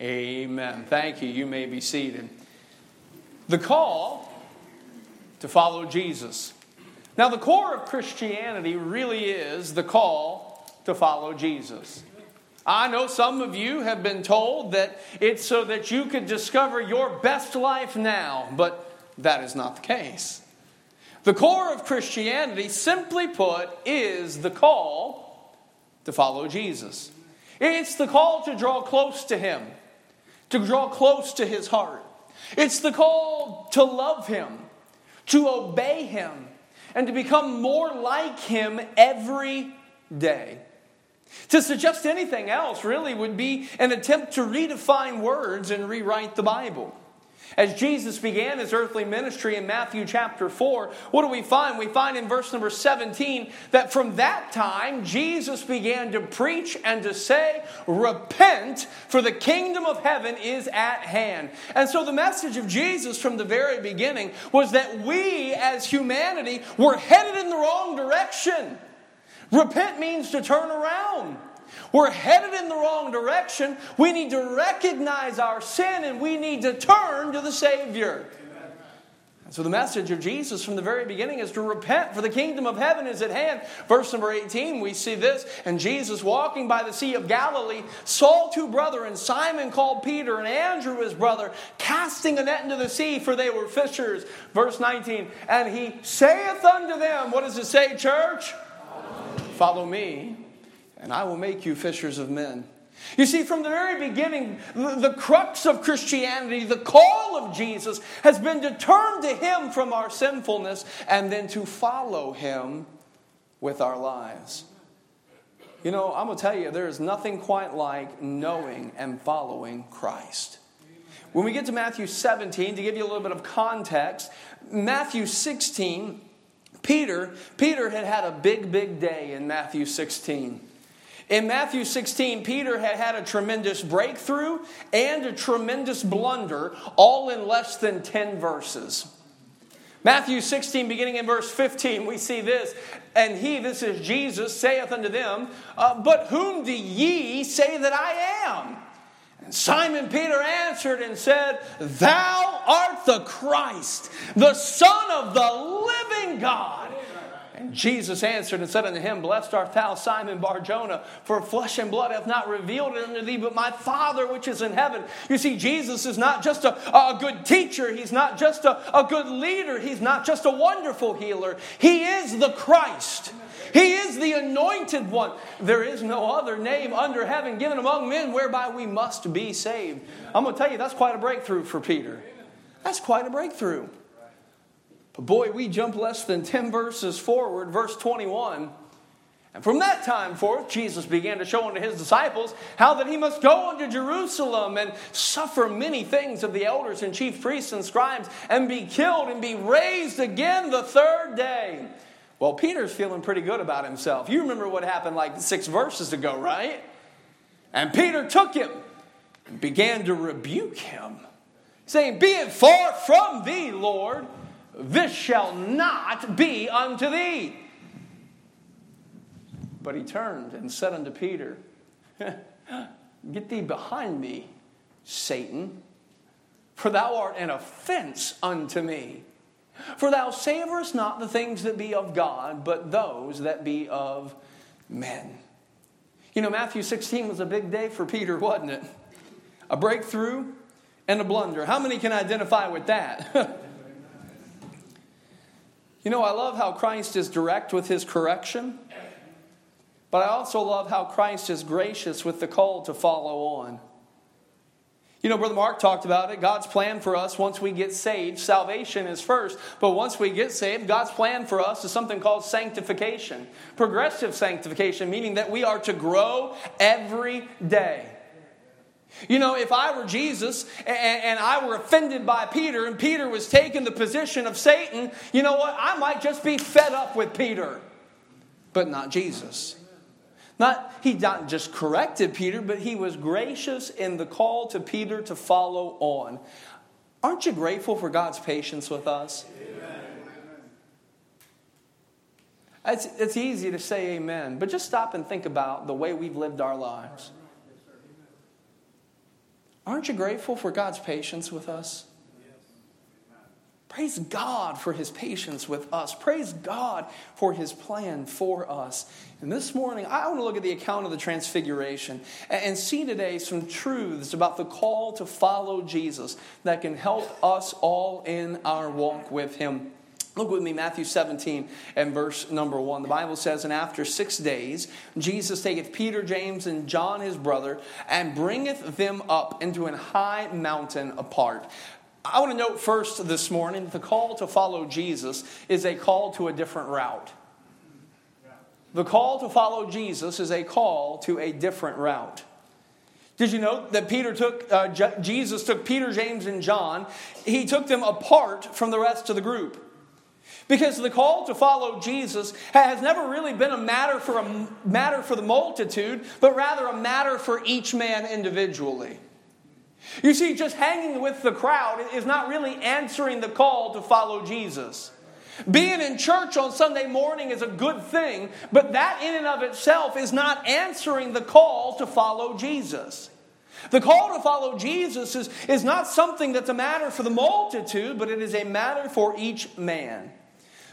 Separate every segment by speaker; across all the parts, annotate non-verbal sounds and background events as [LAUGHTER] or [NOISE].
Speaker 1: Amen. Thank you. You may be seated. The call to follow Jesus. Now, the core of Christianity really is the call to follow Jesus. I know some of you have been told that it's so that you could discover your best life now, but that is not the case. The core of Christianity, simply put, is the call to follow Jesus. It's the call to draw close to Him to draw close to his heart. It's the call to love him, to obey him, and to become more like him every day. To suggest anything else really would be an attempt to redefine words and rewrite the Bible. As Jesus began his earthly ministry in Matthew chapter 4, what do we find? We find in verse number 17 that from that time Jesus began to preach and to say, Repent, for the kingdom of heaven is at hand. And so the message of Jesus from the very beginning was that we as humanity were headed in the wrong direction. Repent means to turn around. We're headed in the wrong direction. We need to recognize our sin and we need to turn to the Savior. So, the message of Jesus from the very beginning is to repent, for the kingdom of heaven is at hand. Verse number 18, we see this. And Jesus, walking by the Sea of Galilee, saw two brethren, Simon called Peter, and Andrew his brother, casting a net into the sea, for they were fishers. Verse 19, and he saith unto them, What does it say, church? Follow me and I will make you fishers of men. You see, from the very beginning, the crux of Christianity, the call of Jesus, has been to turn to Him from our sinfulness and then to follow Him with our lives. You know, I'm going to tell you, there is nothing quite like knowing and following Christ. When we get to Matthew 17, to give you a little bit of context, Matthew 16, Peter, Peter had had a big, big day in Matthew 16. In Matthew 16, Peter had had a tremendous breakthrough and a tremendous blunder, all in less than 10 verses. Matthew 16, beginning in verse 15, we see this. And he, this is Jesus, saith unto them, uh, But whom do ye say that I am? And Simon Peter answered and said, Thou art the Christ, the Son of the living God. Jesus answered and said unto him, Blessed art thou, Simon Barjona, for flesh and blood hath not revealed it unto thee, but my Father which is in heaven. You see, Jesus is not just a, a good teacher, he's not just a, a good leader, he's not just a wonderful healer. He is the Christ. He is the anointed one. There is no other name under heaven given among men whereby we must be saved. I'm going to tell you, that's quite a breakthrough for Peter. That's quite a breakthrough. But boy, we jump less than 10 verses forward, verse 21. And from that time forth, Jesus began to show unto his disciples how that he must go unto Jerusalem and suffer many things of the elders and chief priests and scribes and be killed and be raised again the third day. Well, Peter's feeling pretty good about himself. You remember what happened like six verses ago, right? And Peter took him and began to rebuke him, saying, Be it far from thee, Lord. This shall not be unto thee. But he turned and said unto Peter, [LAUGHS] Get thee behind me, Satan, for thou art an offense unto me. For thou savorest not the things that be of God, but those that be of men. You know, Matthew 16 was a big day for Peter, wasn't it? A breakthrough and a blunder. How many can identify with that? [LAUGHS] You know, I love how Christ is direct with his correction, but I also love how Christ is gracious with the call to follow on. You know, Brother Mark talked about it. God's plan for us once we get saved, salvation is first. But once we get saved, God's plan for us is something called sanctification, progressive sanctification, meaning that we are to grow every day. You know, if I were Jesus and, I were offended by Peter and Peter was taking the position of Satan, you know what? I might just be fed up with Peter, but not Jesus. Not he not just corrected Peter, but he was gracious in the call to Peter to follow on. Aren't you grateful for God's patience with us? It's, it's easy to say amen, but just stop and think about the way we've lived our lives. Aren't you grateful for God's patience with us? Praise God for his patience with us. Praise God for his plan for us. And this morning, I want to look at the account of the Transfiguration and see today some truths about the call to follow Jesus that can help us all in our walk with him. Look with me, Matthew 17 and verse number 1. The Bible says, And after six days, Jesus taketh Peter, James, and John his brother, and bringeth them up into an high mountain apart. I want to note first this morning the call to follow Jesus is a call to a different route. The call to follow Jesus is a call to a different route. Did you know that Peter took uh, Jesus took Peter, James, and John? He took them apart from the rest of the group. Because the call to follow Jesus has never really been a matter for a matter for the multitude, but rather a matter for each man individually. You see, just hanging with the crowd is not really answering the call to follow Jesus. Being in church on Sunday morning is a good thing, but that in and of itself is not answering the call to follow Jesus. The call to follow Jesus is, is not something that's a matter for the multitude, but it is a matter for each man.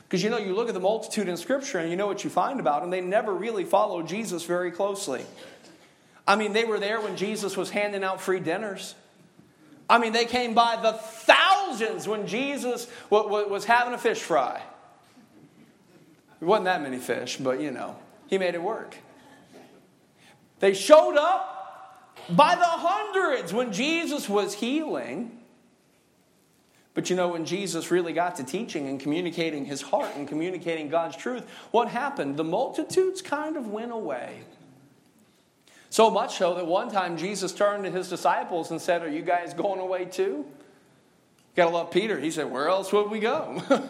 Speaker 1: Because you know, you look at the multitude in Scripture and you know what you find about them, they never really followed Jesus very closely. I mean, they were there when Jesus was handing out free dinners. I mean, they came by the thousands when Jesus was having a fish fry. It wasn't that many fish, but you know, he made it work. They showed up by the hundreds when Jesus was healing. But you know, when Jesus really got to teaching and communicating his heart and communicating God's truth, what happened? The multitudes kind of went away. So much so that one time Jesus turned to his disciples and said, Are you guys going away too? Gotta love Peter. He said, Where else would we go? [LAUGHS]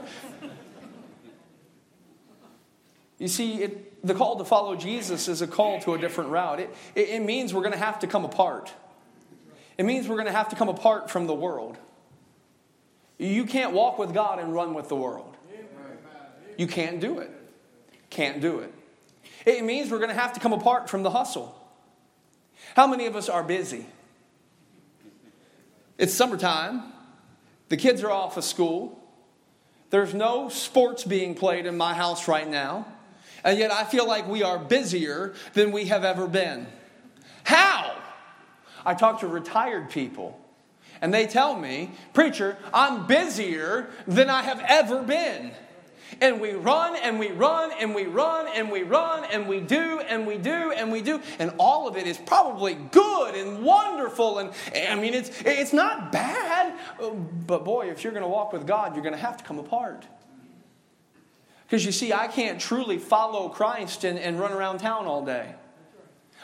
Speaker 1: you see, it, the call to follow Jesus is a call to a different route. It, it, it means we're to have to come apart. It means we're to have to come apart from the world. You can't walk with God and run with the world. You can't do it. Can't do it. It means we're going to have to come apart from the hustle. How many of us are busy? It's summertime. The kids are off of school. There's no sports being played in my house right now. And yet I feel like we are busier than we have ever been. How? I talk to retired people, and they tell me, Preacher, I'm busier than I have ever been. And we run and we run and we run and we run and we do and we do and we do. And all of it is probably good and wonderful. And I mean, it's, it's not bad. But boy, if you're going to walk with God, you're going to have to come apart. Because you see, I can't truly follow Christ and, and run around town all day.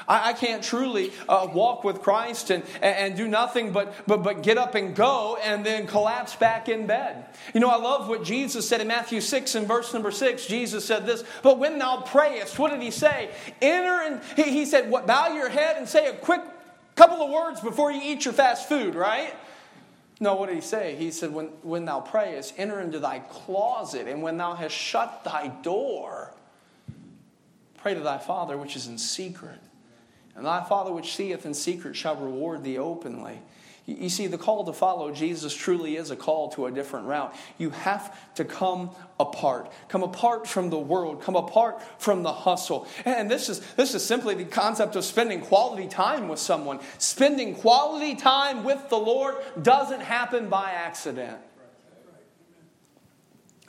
Speaker 1: I, I can't truly uh, walk with Christ and, and, do nothing but, but, but get up and go and then collapse back in bed. You know, I love what Jesus said in Matthew 6 and verse number 6. Jesus said this, But when thou prayest, what did he say? Enter and he, he said, What? Bow your head and say a quick couple of words before you eat your fast food, right? No, what did he say? He said, when, when thou prayest, enter into thy closet, and when thou hast shut thy door, pray to thy Father which is in secret. And thy Father which seeth in secret shall reward thee openly. You see, the call to follow Jesus truly is a call to a different route. You have to come apart. Come apart from the world. Come apart from the hustle. And this is, this is simply the concept of spending quality time with someone. Spending quality time with the Lord doesn't happen by accident.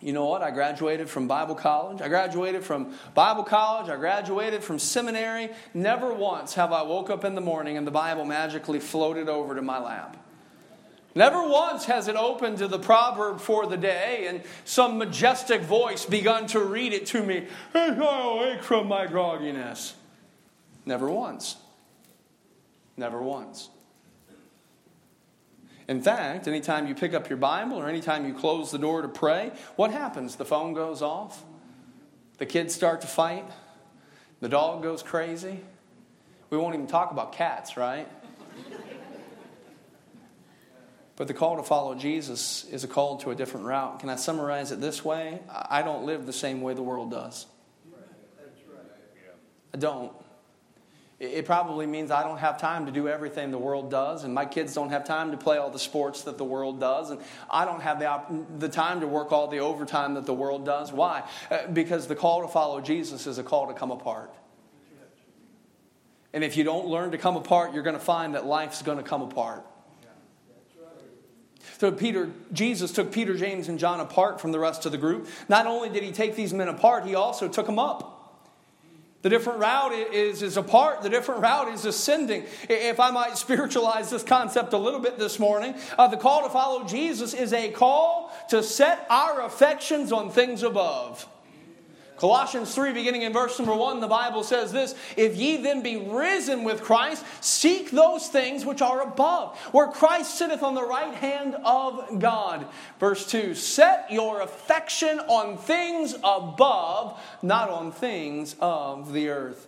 Speaker 1: You know what? I graduated from Bible college. I graduated from Bible college. I graduated from seminary. Never once have I woke up in the morning and the Bible magically floated over to my lap. Never once has it opened to the proverb for the day and some majestic voice begun to read it to me as I awake from my grogginess. Never once. Never once. In fact, anytime you pick up your Bible or anytime you close the door to pray, what happens? The phone goes off, the kids start to fight, the dog goes crazy. We won't even talk about cats, right? But the call to follow Jesus is a call to a different route. Can I summarize it this way? I don't live the same way the world does. I don't. It probably means I don't have time to do everything the world does, and my kids don't have time to play all the sports that the world does, and I don't have the, op- the time to work all the overtime that the world does. Why? Uh, because the call to follow Jesus is a call to come apart. And if you don't learn to come apart, you're going to find that life's going to come apart. So Peter, Jesus took Peter, James, and John apart from the rest of the group. Not only did he take these men apart, he also took them up. The different route is, is apart. The different route is ascending. If I might spiritualize this concept a little bit this morning, uh, the call to follow Jesus is a call to set our affections on things above. Colossians 3, beginning in verse number 1, the Bible says this If ye then be risen with Christ, seek those things which are above, where Christ sitteth on the right hand of God. Verse 2 Set your affection on things above, not on things of the earth.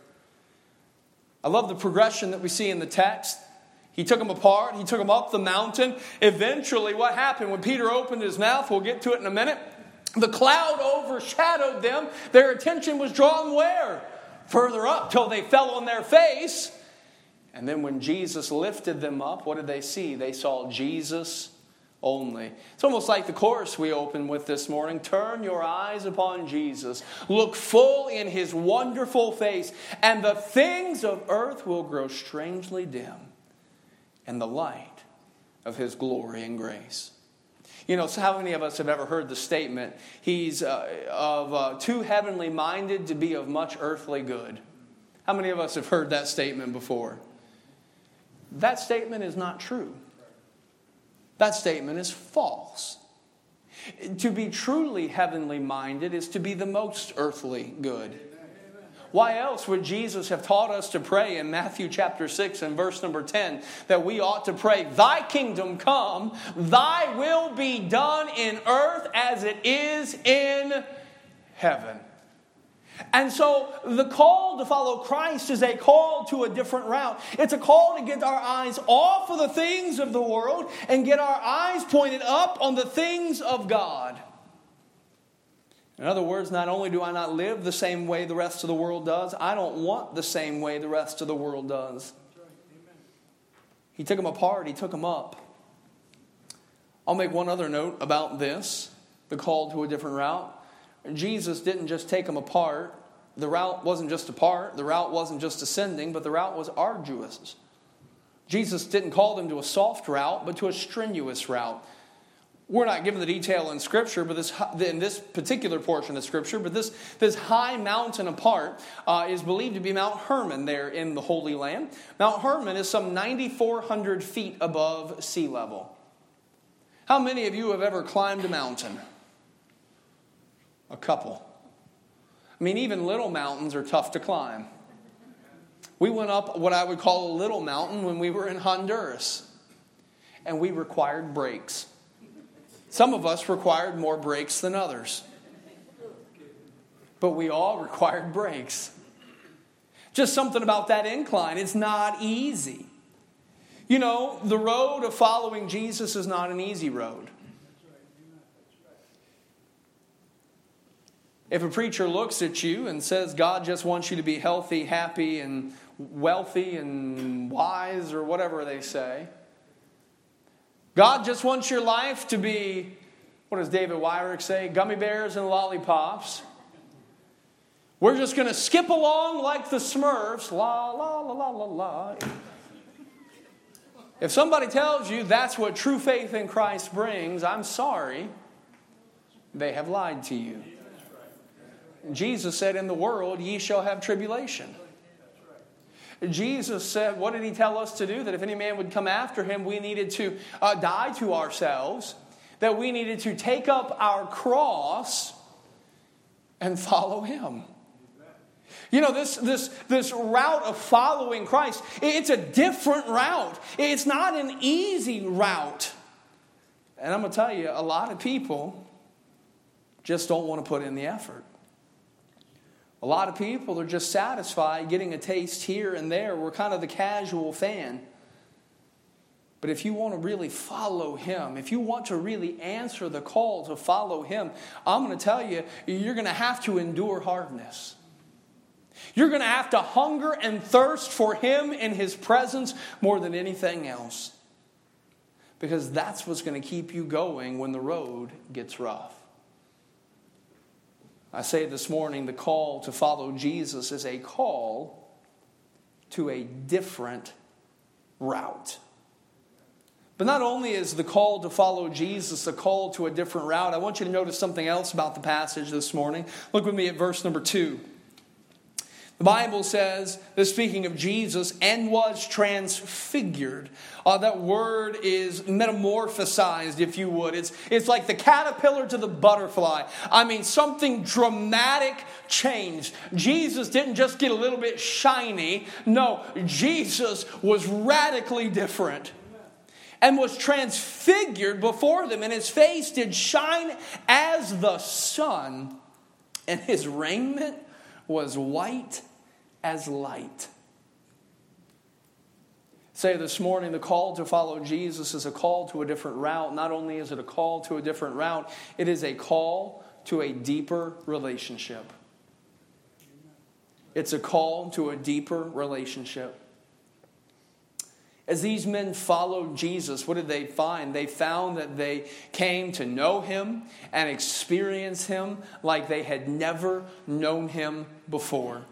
Speaker 1: I love the progression that we see in the text. He took them apart, he took them up the mountain. Eventually, what happened when Peter opened his mouth, we'll get to it in a minute the cloud overshadowed them. Their attention was drawn where? Further up, till they fell on their face. And then when Jesus lifted them up, what did they see? They saw Jesus only. It's almost like the chorus we opened with this morning Turn your eyes upon Jesus, look full in his wonderful face, and the things of earth will grow strangely dim, in the light of his glory and grace. You know, so how many of us have ever heard the statement, he's uh, of uh, too heavenly minded to be of much earthly good? How many of us have heard that statement before? That statement is not true. That statement is false. To be truly heavenly minded is to be the most earthly good. Why else would Jesus have taught us to pray in Matthew chapter 6 and verse number 10 that we ought to pray, Thy kingdom come, Thy will be done in earth as it is in heaven? And so the call to follow Christ is a call to a different route. It's a call to get our eyes off of the things of the world and get our eyes pointed up on the things of God. In other words, not only do I not live the same way the rest of the world does, I don't want the same way the rest of the world does. He took them apart, he took them up. I'll make one other note about this the call to a different route. Jesus didn't just take them apart. The route wasn't just apart, the route wasn't just ascending, but the route was arduous. Jesus didn't call them to a soft route, but to a strenuous route we're not given the detail in Scripture, but this in this particular portion of Scripture, but this this high mountain apart uh, is believed to be Mount Hermon there in the Holy Land. Mount Hermon is some 9,400 feet above sea level. How many of you have ever climbed a mountain? A couple. I mean, even little mountains are tough to climb. We went up what I would call a little mountain when we were in Honduras, and we required breaks. Some of us required more breaks than others. But we all required breaks. Just something about that incline. It's not easy. You know, the road of following Jesus is not an easy road. If a preacher looks at you and says God just wants you to be healthy, happy, and wealthy and wise, or whatever they say, God just wants your life to be, what does David Wyrick say? Gummy bears and lollipops. We're just going to skip along like the Smurfs. La, la, la, la, la, la. If somebody tells you that's what true faith in Christ brings, I'm sorry. They have lied to you. Jesus said, In the world ye shall have tribulation. Jesus said, What did he tell us to do? That if any man would come after him, we needed to uh, die to ourselves, that we needed to take up our cross and follow him. You know, this, this, this route of following Christ, it's a different route. It's not an easy route. And I'm going to tell you, a lot of people just don't want to put in the effort. A lot of people are just satisfied getting a taste here and there. We're kind of the casual fan. But if you want to really follow him, if you want to really answer the call to follow him, I'm going to tell you, you're going to have to endure hardness. You're going to have to hunger and thirst for Him in His presence more than anything else. Because that's what's going to keep you going when the road gets rough. I say this morning the call to follow Jesus is a call to a different route. But not only is the call to follow Jesus a call to a different route, I want you to notice something else about the passage this morning. Look with me at verse number two. The Bible says, that speaking of Jesus, and was transfigured. Uh, that word is metamorphosized, if you would. It's, it's like the caterpillar to the butterfly. I mean, something dramatic changed. Jesus didn't just get a little bit shiny. No, Jesus was radically different and was transfigured before them, and his face did shine as the sun, and his raiment was white as light. Say this morning, the call to follow Jesus is a call to a different route. Not only is it a call to a different route, it is a call to a deeper relationship. It's a call to a deeper relationship. As these men followed Jesus, what did they find? They found that they came to know him and experience him like they had never known him before.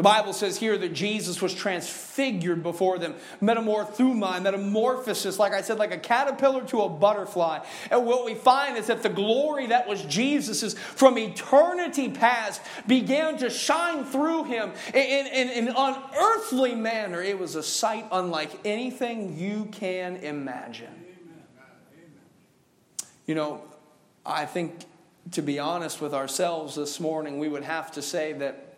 Speaker 1: The Bible says here that Jesus was transfigured before them. Metamorphuma, metamorphosis, like I said, like a caterpillar to a butterfly. And what we find is that the glory that was Jesus's from eternity past began to shine through him in, in, in an unearthly manner. It was a sight unlike anything you can imagine. You know, I think to be honest with ourselves this morning, we would have to say that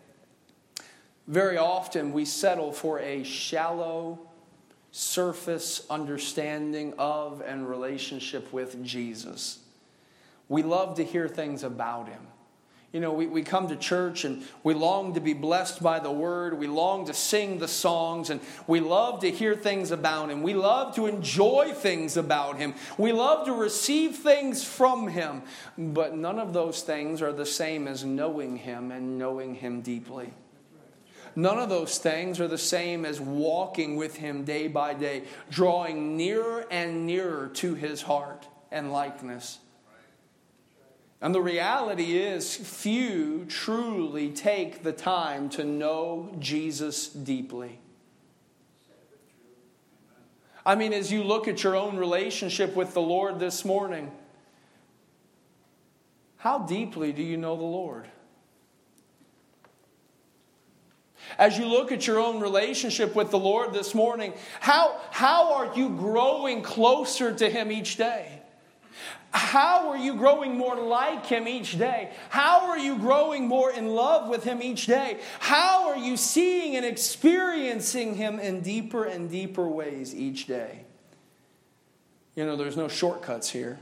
Speaker 1: very often we settle for a shallow, surface understanding of and relationship with Jesus. We love to hear things about him. You know, we, we come to church and we long to be blessed by the word. We long to sing the songs and we love to hear things about him. We love to enjoy things about him. We love to receive things from him. But none of those things are the same as knowing him and knowing him deeply. None of those things are the same as walking with Him day by day, drawing nearer and nearer to His heart and likeness. And the reality is, few truly take the time to know Jesus deeply. I mean, as you look at your own relationship with the Lord this morning, how deeply do you know the Lord? As you look at your own relationship with the Lord this morning, how, how are you growing closer to Him each day? How are you growing more like Him each day? How are you growing more in love with Him each day? How are you seeing and experiencing Him in deeper and deeper ways each day? You know, there's no shortcuts here.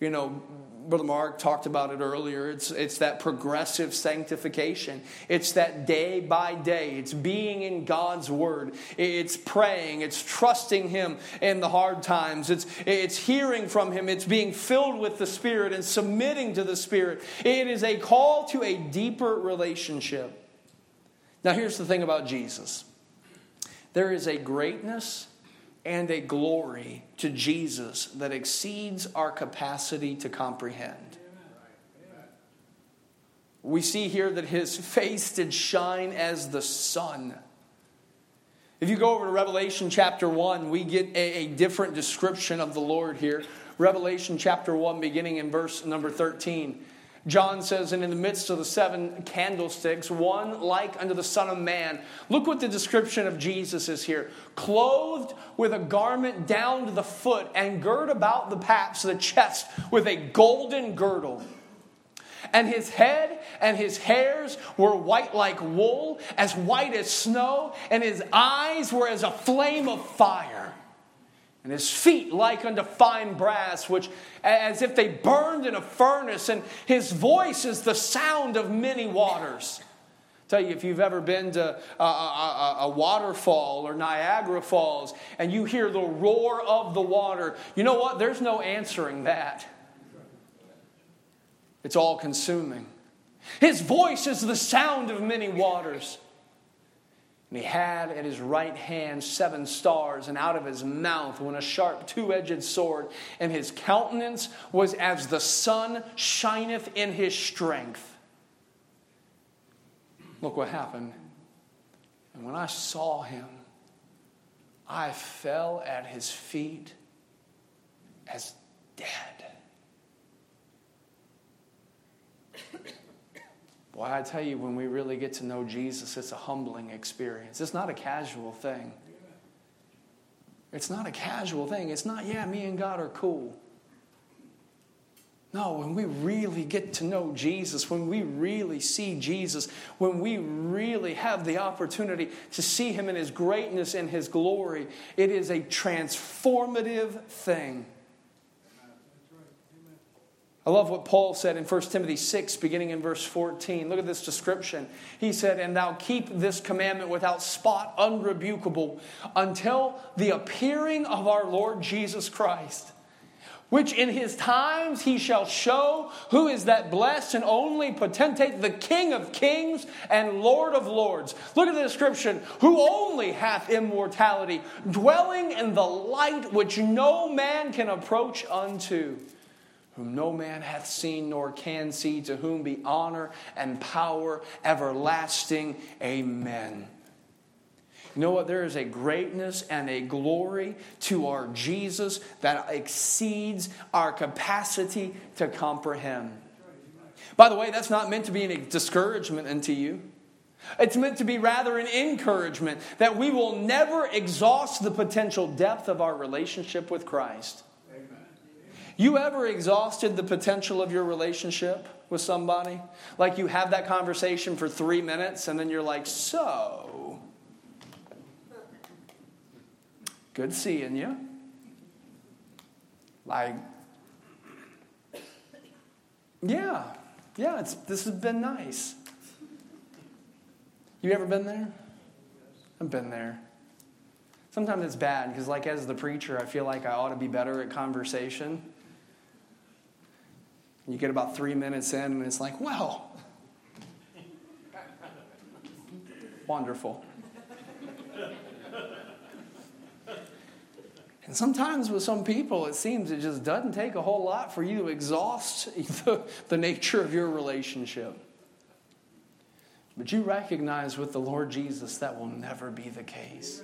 Speaker 1: You know, Brother Mark talked about it earlier. It's, it's that progressive sanctification. It's that day by day. It's being in God's Word. It's praying. It's trusting Him in the hard times. It's, it's hearing from Him. It's being filled with the Spirit and submitting to the Spirit. It is a call to a deeper relationship. Now, here's the thing about Jesus there is a greatness and a glory to Jesus that exceeds our capacity to comprehend. We see here that his face did shine as the sun. If you go over to Revelation chapter 1, we get a, a, different description of the Lord here. Revelation chapter 1, beginning in verse number 13. John says, and in the midst of the seven candlesticks, one like unto the Son of Man. Look what the description of Jesus is here. Clothed with a garment down to the foot, and girt about the paps the chest with a golden girdle. And his head and his hairs were white like wool, as white as snow, and his eyes were as a flame of fire and his feet like unto fine brass, which as if they burned in a furnace, and his voice is the sound of many waters. tell you, if you've ever been to a, a, a, waterfall or Niagara Falls and you hear the roar of the water, you know what? There's no answering that. It's all consuming. His voice is the sound of many waters. And he had at his right hand seven stars, and out of his mouth went a sharp two edged sword, and his countenance was as the sun shineth in his strength. Look what happened. And when I saw him, I fell at his feet as dead. Boy, I tell you, when we really get to know Jesus, it's a humbling experience. It's not a casual thing. It's not a casual thing. It's not, yeah, me and God are cool. No, when we really get to know Jesus, when we really see Jesus, when we really have the opportunity to see Him in His greatness and His glory, it is a transformative thing. I love what Paul said in 1 Timothy 6, beginning in verse 14. Look at this description. He said, And thou keep this commandment without spot, unrebukable, until the appearing of our Lord Jesus Christ, which in his times he shall show who is that blessed and only potentate, the King of kings and Lord of lords. Look at the description who only hath immortality, dwelling in the light which no man can approach unto whom no man hath seen nor can see, to whom be honor and power everlasting. Amen. You know what? There is a greatness and a glory to our Jesus that exceeds our capacity to comprehend. By the way, that's not meant to be a discouragement unto you. It's meant to be rather an encouragement that we will never exhaust the potential depth of our relationship with Christ. You ever exhausted the potential of your relationship with somebody? Like you have that conversation for three minutes and then you're like, so, good seeing you. Like, yeah, yeah, this has been nice. You ever been there? I've been there. Sometimes it's bad because, like, as the preacher, I feel like I ought to be better at conversation. You get about three minutes in, and it's like, well, wonderful. And sometimes with some people, it seems it just doesn't take a whole lot for you to exhaust [LAUGHS] the, the nature of your relationship. But you recognize with the Lord Jesus that will never be the case.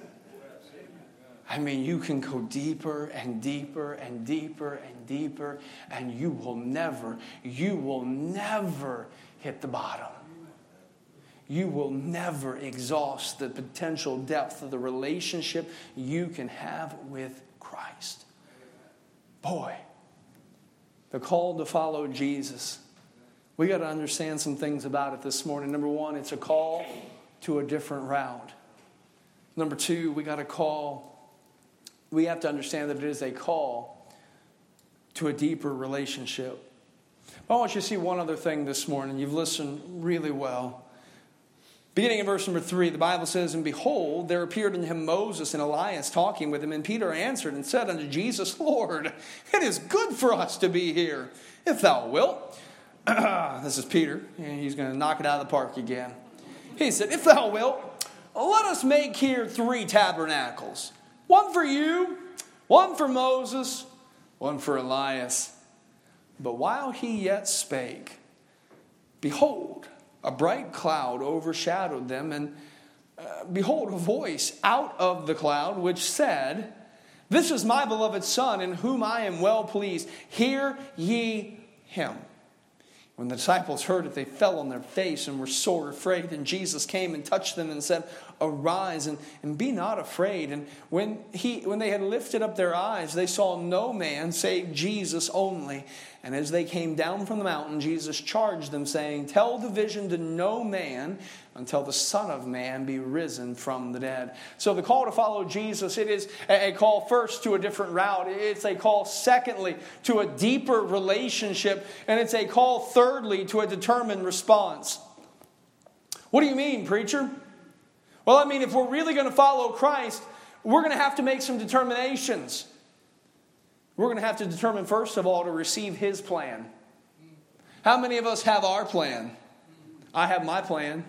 Speaker 1: I mean, you can go deeper and deeper and deeper and deeper, and you will never, you will never hit the bottom. You will never exhaust the potential depth of the relationship you can have with Christ. Boy, the call to follow Jesus. We got to understand some things about it this morning. Number one, it's a call to a different route. Number two, we got a call we have to understand that it is a call to a deeper relationship. I want you to see one other thing this morning. You've listened really well. Beginning in verse number three, the Bible says, And behold, there appeared unto him Moses and Elias talking with him. And Peter answered and said unto Jesus, Lord, it is good for us to be here, if thou wilt. [CLEARS THROAT] this is Peter, and he's going to knock it out of the park again. He said, If thou wilt, let us make here three tabernacles one for you, one for Moses, one for Elias. But while he yet spake, behold, a bright cloud overshadowed them, and uh, behold, a voice out of the cloud which said, This is my beloved Son, in whom I am well pleased. Hear ye him. When the disciples heard it, they fell on their face and were sore afraid. And Jesus came and touched them and said, Arise and, and be not afraid. And when, he, when they had lifted up their eyes, they saw no man save Jesus only. And as they came down from the mountain, Jesus charged them, saying, Tell the vision to no man until the Son of Man be risen from the dead. So the call to follow Jesus, it is a call first to a different route. It's a call secondly to a deeper relationship. And it's a call thirdly to a determined response. What do you mean, preacher? Well, I mean, if we're really going to follow Christ, we're going to have to make some determinations. We're going to have to determine, first of all, to receive His plan. How many of us have our plan? I have my plan.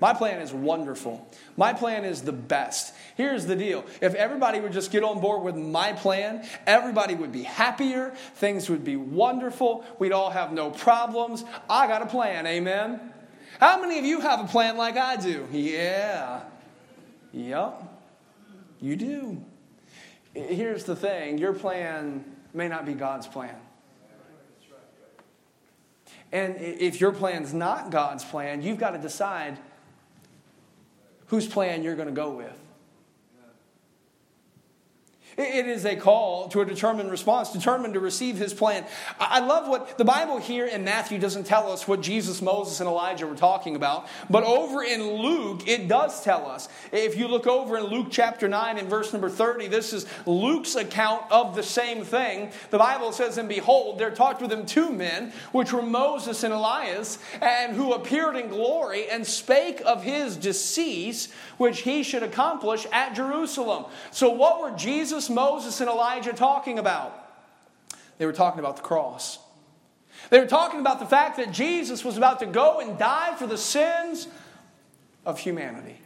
Speaker 1: My plan is wonderful. My plan is the best. Here's the deal if everybody would just get on board with my plan, everybody would be happier, things would be wonderful, we'd all have no problems. I got a plan, amen? How many of you have a plan like I do? Yeah. Yep. You do. Here's the thing your plan may not be God's plan. And if your plan's not God's plan, you've got to decide whose plan you're going to go with. It is a call to a determined response, determined to receive his plan. I love what the Bible here in Matthew doesn't tell us what Jesus, Moses, and Elijah were talking about, but over in Luke, it does tell us. If you look over in Luke chapter 9 and verse number 30, this is Luke's account of the same thing. The Bible says, And behold, there talked with him two men, which were Moses and Elias, and who appeared in glory and spake of his decease, which he should accomplish at Jerusalem. So, what were Jesus? Moses and Elijah talking about? They were talking about the cross. They were talking about the fact that Jesus was about to go and die for the sins of humanity.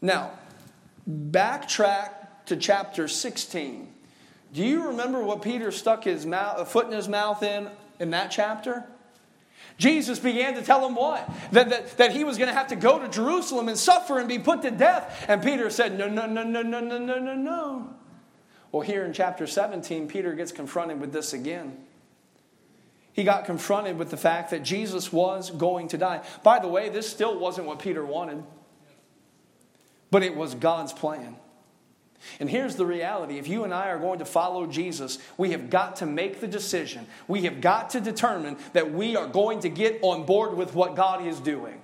Speaker 1: Now, backtrack to chapter 16. Do you remember what Peter stuck his mouth, foot in his mouth in in that chapter? Jesus began to tell him what? That, that, that he was going to have to go to Jerusalem and suffer and be put to death. And Peter said, No, no, no, no, no, no, no, no, no. Well, here in chapter 17, Peter gets confronted with this again. He got confronted with the fact that Jesus was going to die. By the way, this still wasn't what Peter wanted, but it was God's plan. And here's the reality if you and I are going to follow Jesus, we have got to make the decision. We have got to determine that we are going to get on board with what God is doing.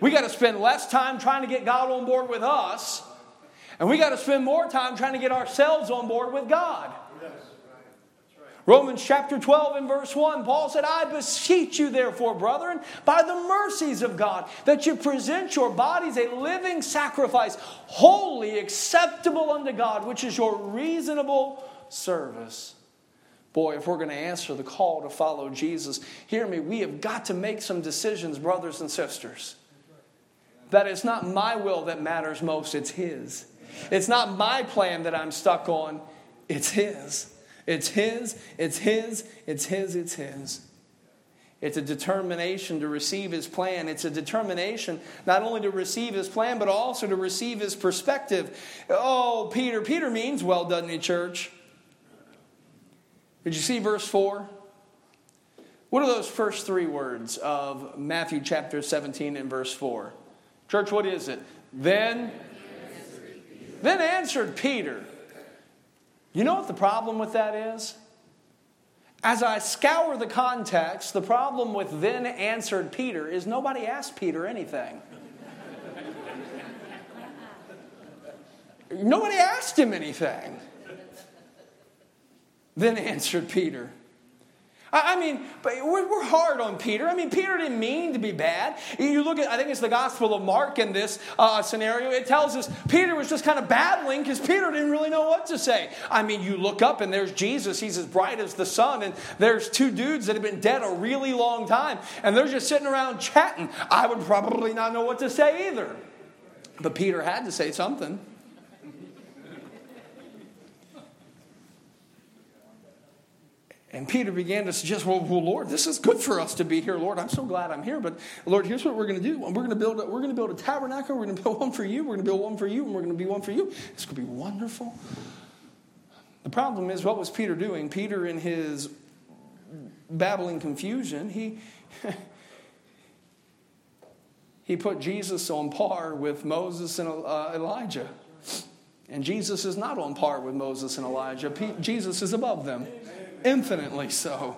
Speaker 1: We got to spend less time trying to get God on board with us and we got to spend more time trying to get ourselves on board with God. Romans chapter 12 and verse 1, Paul said, I beseech you, therefore, brethren, by the mercies of God, that you present your bodies a living sacrifice, holy acceptable unto God, which is your reasonable service. Boy, if we're going to answer the call to follow Jesus, hear me, we have got to make some decisions, brothers and sisters. That it's not my will that matters most, it's His. It's not my plan that I'm stuck on, it's His. It's His, it's His, it's His, it's His. It's a determination to receive His plan. It's a determination not only to receive His plan, but also to receive His perspective. Oh, Peter. Peter means well, doesn't he, church? Did you see verse 4? What are those first three words of Matthew chapter 17 and verse 4? Church, what is it? Then then answered Peter. You know what the problem with that is? As I scour the context, the problem with then answered Peter is nobody asked Peter anything. nobody asked him anything. Then answered Peter. I mean, but we're hard on Peter. I mean, Peter didn't mean to be bad. You look at, I think it's the Gospel of Mark in this uh, scenario. It tells us Peter was just kind of babbling because Peter didn't really know what to say. I mean, you look up and there's Jesus. He's as bright as the sun. And there's two dudes that have been dead a really long time. And they're just sitting around chatting. I would probably not know what to say either. But Peter had to say something. And Peter began to suggest, well, well, Lord, this is good for us to be here. Lord, I'm so glad I'm here. But Lord, here's what we're going to do. We're going to build. A, we're going to build a tabernacle. We're going [LAUGHS] to build one for you. We're going to build one for you, and we're going to be one for you. It's going to be wonderful. The problem is, what was Peter doing? Peter, in his babbling confusion, he [LAUGHS] he put Jesus on par with Moses and uh, Elijah. And Jesus is not on par with Moses and Elijah. Jesus is above them infinitely so.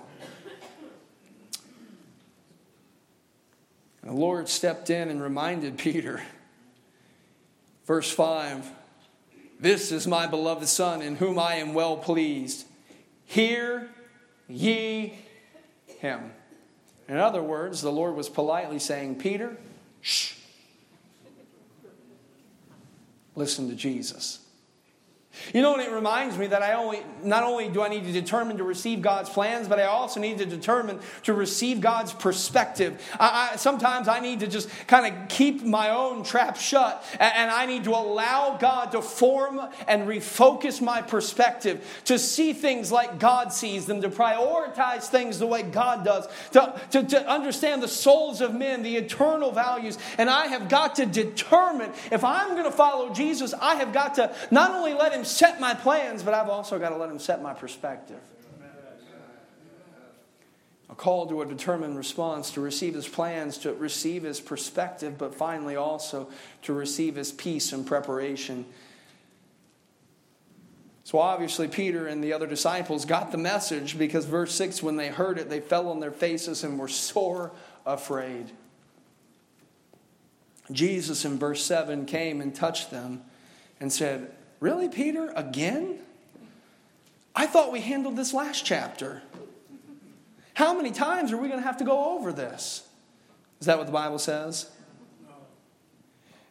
Speaker 1: The Lord stepped in and reminded Peter, verse 5 This is my beloved Son, in whom I am well pleased. Hear ye him. In other words, the Lord was politely saying, Peter, shh. Listen to Jesus. You know, and it reminds me that I only, not only do I need to determine to receive God's plans, but I also need to determine to receive God's perspective. I, I, sometimes I need to just kind of keep my own trap shut, and, and I need to allow God to form and refocus my perspective, to see things like God sees them, to prioritize things the way God does, to, to, to understand the souls of men, the eternal values. And I have got to determine if I'm going to follow Jesus, I have got to not only let Him set my plans, but I've also got to let Him set my perspective. A call to a determined response, to receive His plans, to receive His perspective, but finally also to receive His peace and preparation. So obviously, Peter and the other disciples got the message because, verse 6, when they heard it, they fell on their faces and were sore afraid. Jesus, in verse 7, came and touched them and said, Really, Peter? Again? I thought we handled this last chapter. How many times are we going to have to go over this? Is that what the Bible says?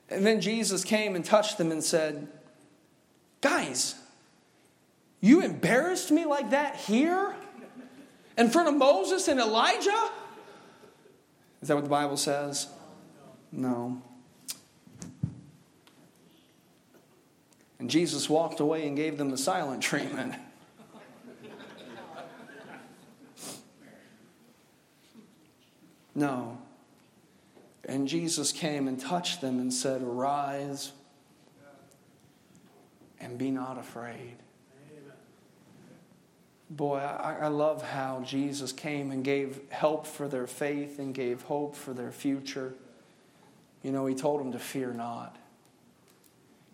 Speaker 1: And then Jesus came and touched them and said, Guys, you embarrassed me like that here? In front of Moses and Elijah? Is that what the Bible says? No. And Jesus walked away and gave them the silent treatment. No. And Jesus came and touched them and said, Arise and be not afraid. Boy, I, I, love how Jesus came and gave help for their faith and gave hope for their future. You know, he told them to fear not.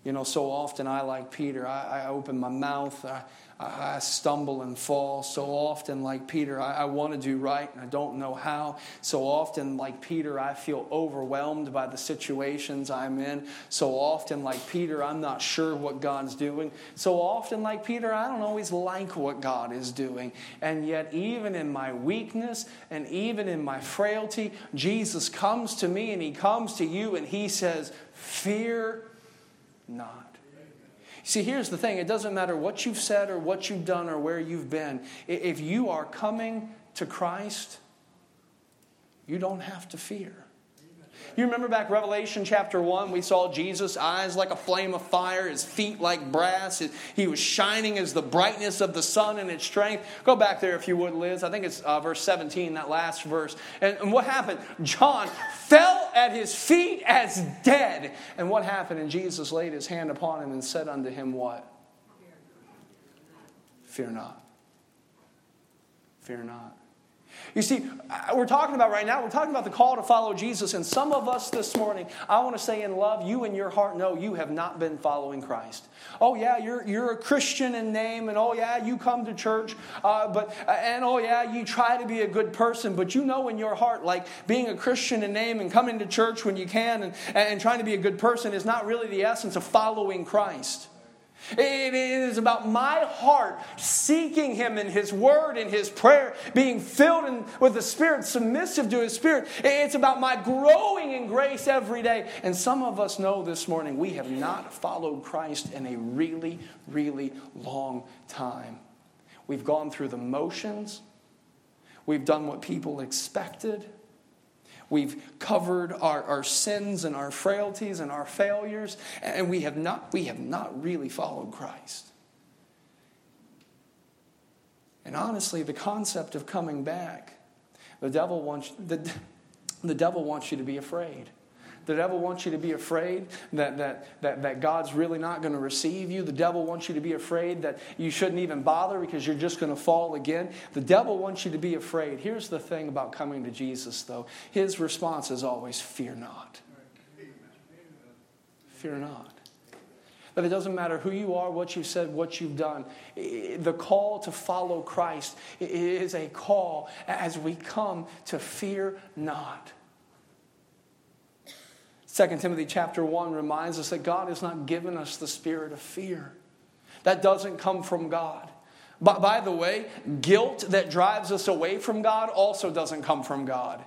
Speaker 1: You know, so often I, like Peter, I, I open my mouth, I, I, stumble and fall. So often, like Peter, I, I want to do right and I don't know how. So often, like Peter, I feel overwhelmed by the situations I'm in. So often, like Peter, I'm not sure what God's doing. So often, like Peter, I don't always like what God is doing. And yet, even in my weakness and even in my frailty, Jesus comes to me and He comes to you and He says, Fear not. See, here's the thing it doesn't matter what you've said or what you've done or where you've been. If you are coming to Christ, you don't have to fear. You remember back Revelation chapter 1, we saw Jesus' eyes like a flame of fire, his feet like brass. He was shining as the brightness of the sun and its strength. Go back there if you would, Liz. I think it's uh, verse 17, that last verse. And, and what happened? John fell at his feet as dead. And what happened? And Jesus laid his hand upon him and said unto him, What? Fear not. Fear not. You see, we're talking about right now, we're talking about the call to follow Jesus. And some of us this morning, I want to say in love, you in your heart know you have not been following Christ. Oh, yeah, you're, you're a Christian in name, and oh, yeah, you come to church, uh, but, uh, and oh, yeah, you try to be a good person, but you know in your heart, like being a Christian in name and coming to church when you can and, and trying to be a good person is not really the essence of following Christ. It is about my heart seeking Him in His Word, in His prayer, being filled in, with the Spirit, submissive to His Spirit. It's about my growing in grace every day. And some of us know this morning we have not followed Christ in a really, really long time. We've gone through the motions, we've done what people expected. We've covered our, our sins and our frailties and our failures, and we have not, we have not really followed Christ. And honestly, the concept of coming back, the devil wants, the, the devil wants you to be afraid. The devil wants you to be afraid that, that, that, that God's really not going to receive you. The devil wants you to be afraid that you shouldn't even bother because you're just going to fall again. The devil wants you to be afraid. Here's the thing about coming to Jesus, though his response is always fear not. Fear not. That it doesn't matter who you are, what you've said, what you've done. The call to follow Christ is a call as we come to fear not. 2 Timothy chapter 1 reminds us that God has not given us the spirit of fear. That doesn't come from God. But by the way, guilt that drives us away from God also doesn't come from God.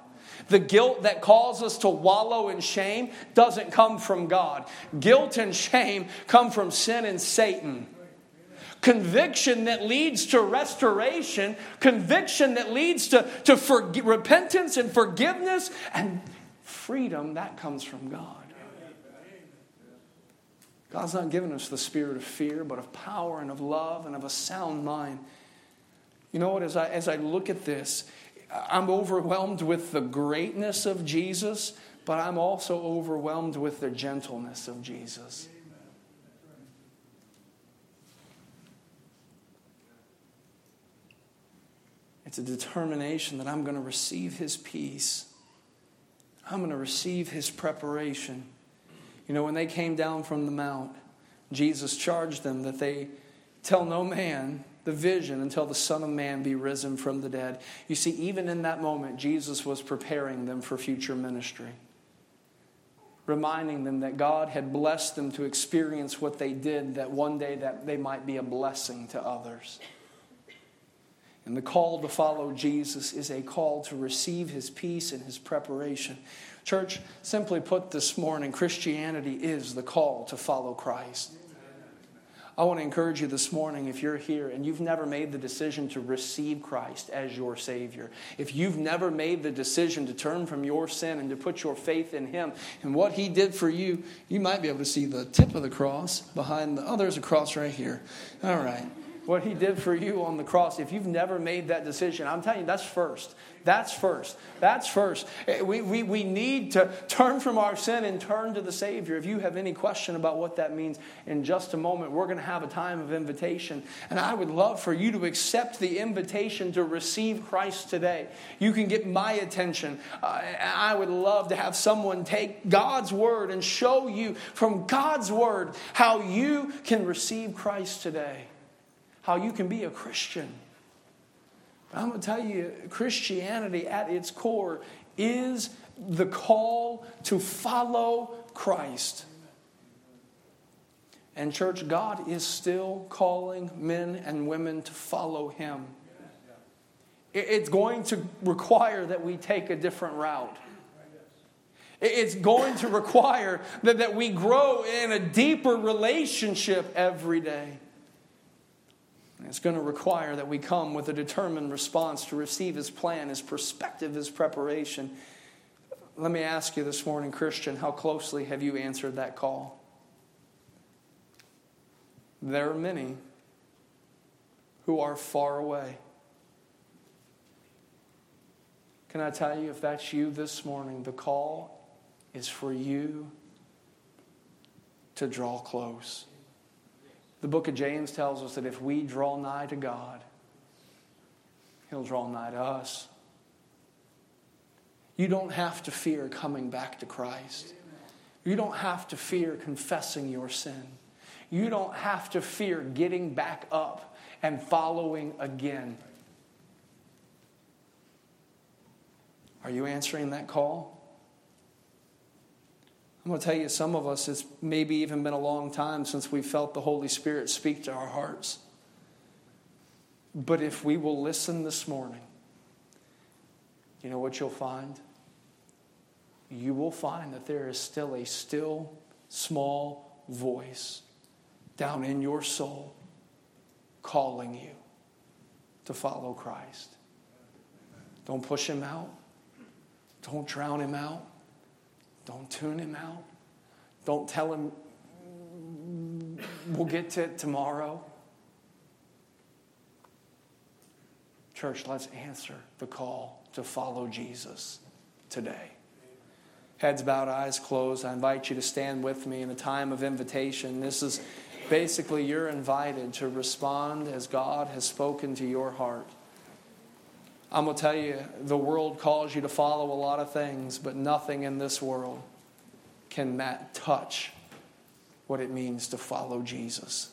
Speaker 1: The guilt that calls us to wallow in shame doesn't come from God. Guilt and shame come from sin and Satan. conviction that leads to restoration, conviction that leads to, to repentance and forgiveness, and freedom that comes from God. God's not given us the spirit of fear, but of power and of love and of a sound mind. You know what? As I, as I look at this, I'm overwhelmed with the greatness of Jesus, but I'm also overwhelmed with the gentleness of Jesus. It's a determination that I'm going to receive his peace. I'm going to receive his preparation. You know, when they came down from the mount, Jesus charged them that they tell no man the vision until the Son of Man be risen from the dead. You see, even in that moment, Jesus was preparing them for future ministry, reminding them that God had blessed them to experience what they did, that one day that they might be a blessing to others. And the call to follow Jesus is a call to receive his peace and his preparation. Church, simply put this morning, Christianity is the call to follow Christ. I want to encourage you this morning if you're here and you've never made the decision to receive Christ as your Savior, if you've never made the decision to turn from your sin and to put your faith in Him and what He did for you, you might be able to see the tip of the cross behind the, oh, there's a cross right here. All right what he did for you on the cross, if you've never made that decision, I'm telling you, that's first. That's first. That's first. Eh, we, we, we need to turn from our sin and turn to the Savior. If you have any question about what that means, in just a moment, we're going to have a time of invitation. And I would love for you to accept the invitation to receive Christ today. You can get my attention. Uh, I would love to have someone take God's Word and show you from God's Word how you can receive Christ today how you can be a Christian. But I'm going to tell you, Christianity at its core is the call to follow Christ. And, church, God is still calling men and women to follow Him. It's going to require that we take a different route. It's going to require that, that we grow in a deeper relationship every day. It's going to require that we come with a determined response to receive His plan, His perspective, His preparation. Let me ask you this morning, Christian, how closely have you answered that call? There are many who are far away. Can I tell you, if that's you this morning, the call is for you to draw close. The book of James tells us that if we draw nigh to God, He'll draw nigh to us. You don't have to fear coming back to Christ. You don't have to fear confessing your sin. You don't have to fear getting back up and following again. Are you answering that call? I'm going to tell you, some of us, it's maybe even been a long time since we felt the Holy Spirit speak to our hearts. But if we will listen this morning, you know what you'll find? You will find that there is still a still, small voice down in your soul calling you to follow Christ. Don't push him out, don't drown him out. Don't tune him out. Don't tell him we'll get to it tomorrow. Church, let's answer the call to follow Jesus today. Heads bowed, eyes closed. I invite you to stand with me in a time of invitation. This is basically you're invited to respond as God has spoken to your heart. I'm going to tell you, the world calls you to follow a lot of things, but nothing in this world can that touch what it means to follow Jesus.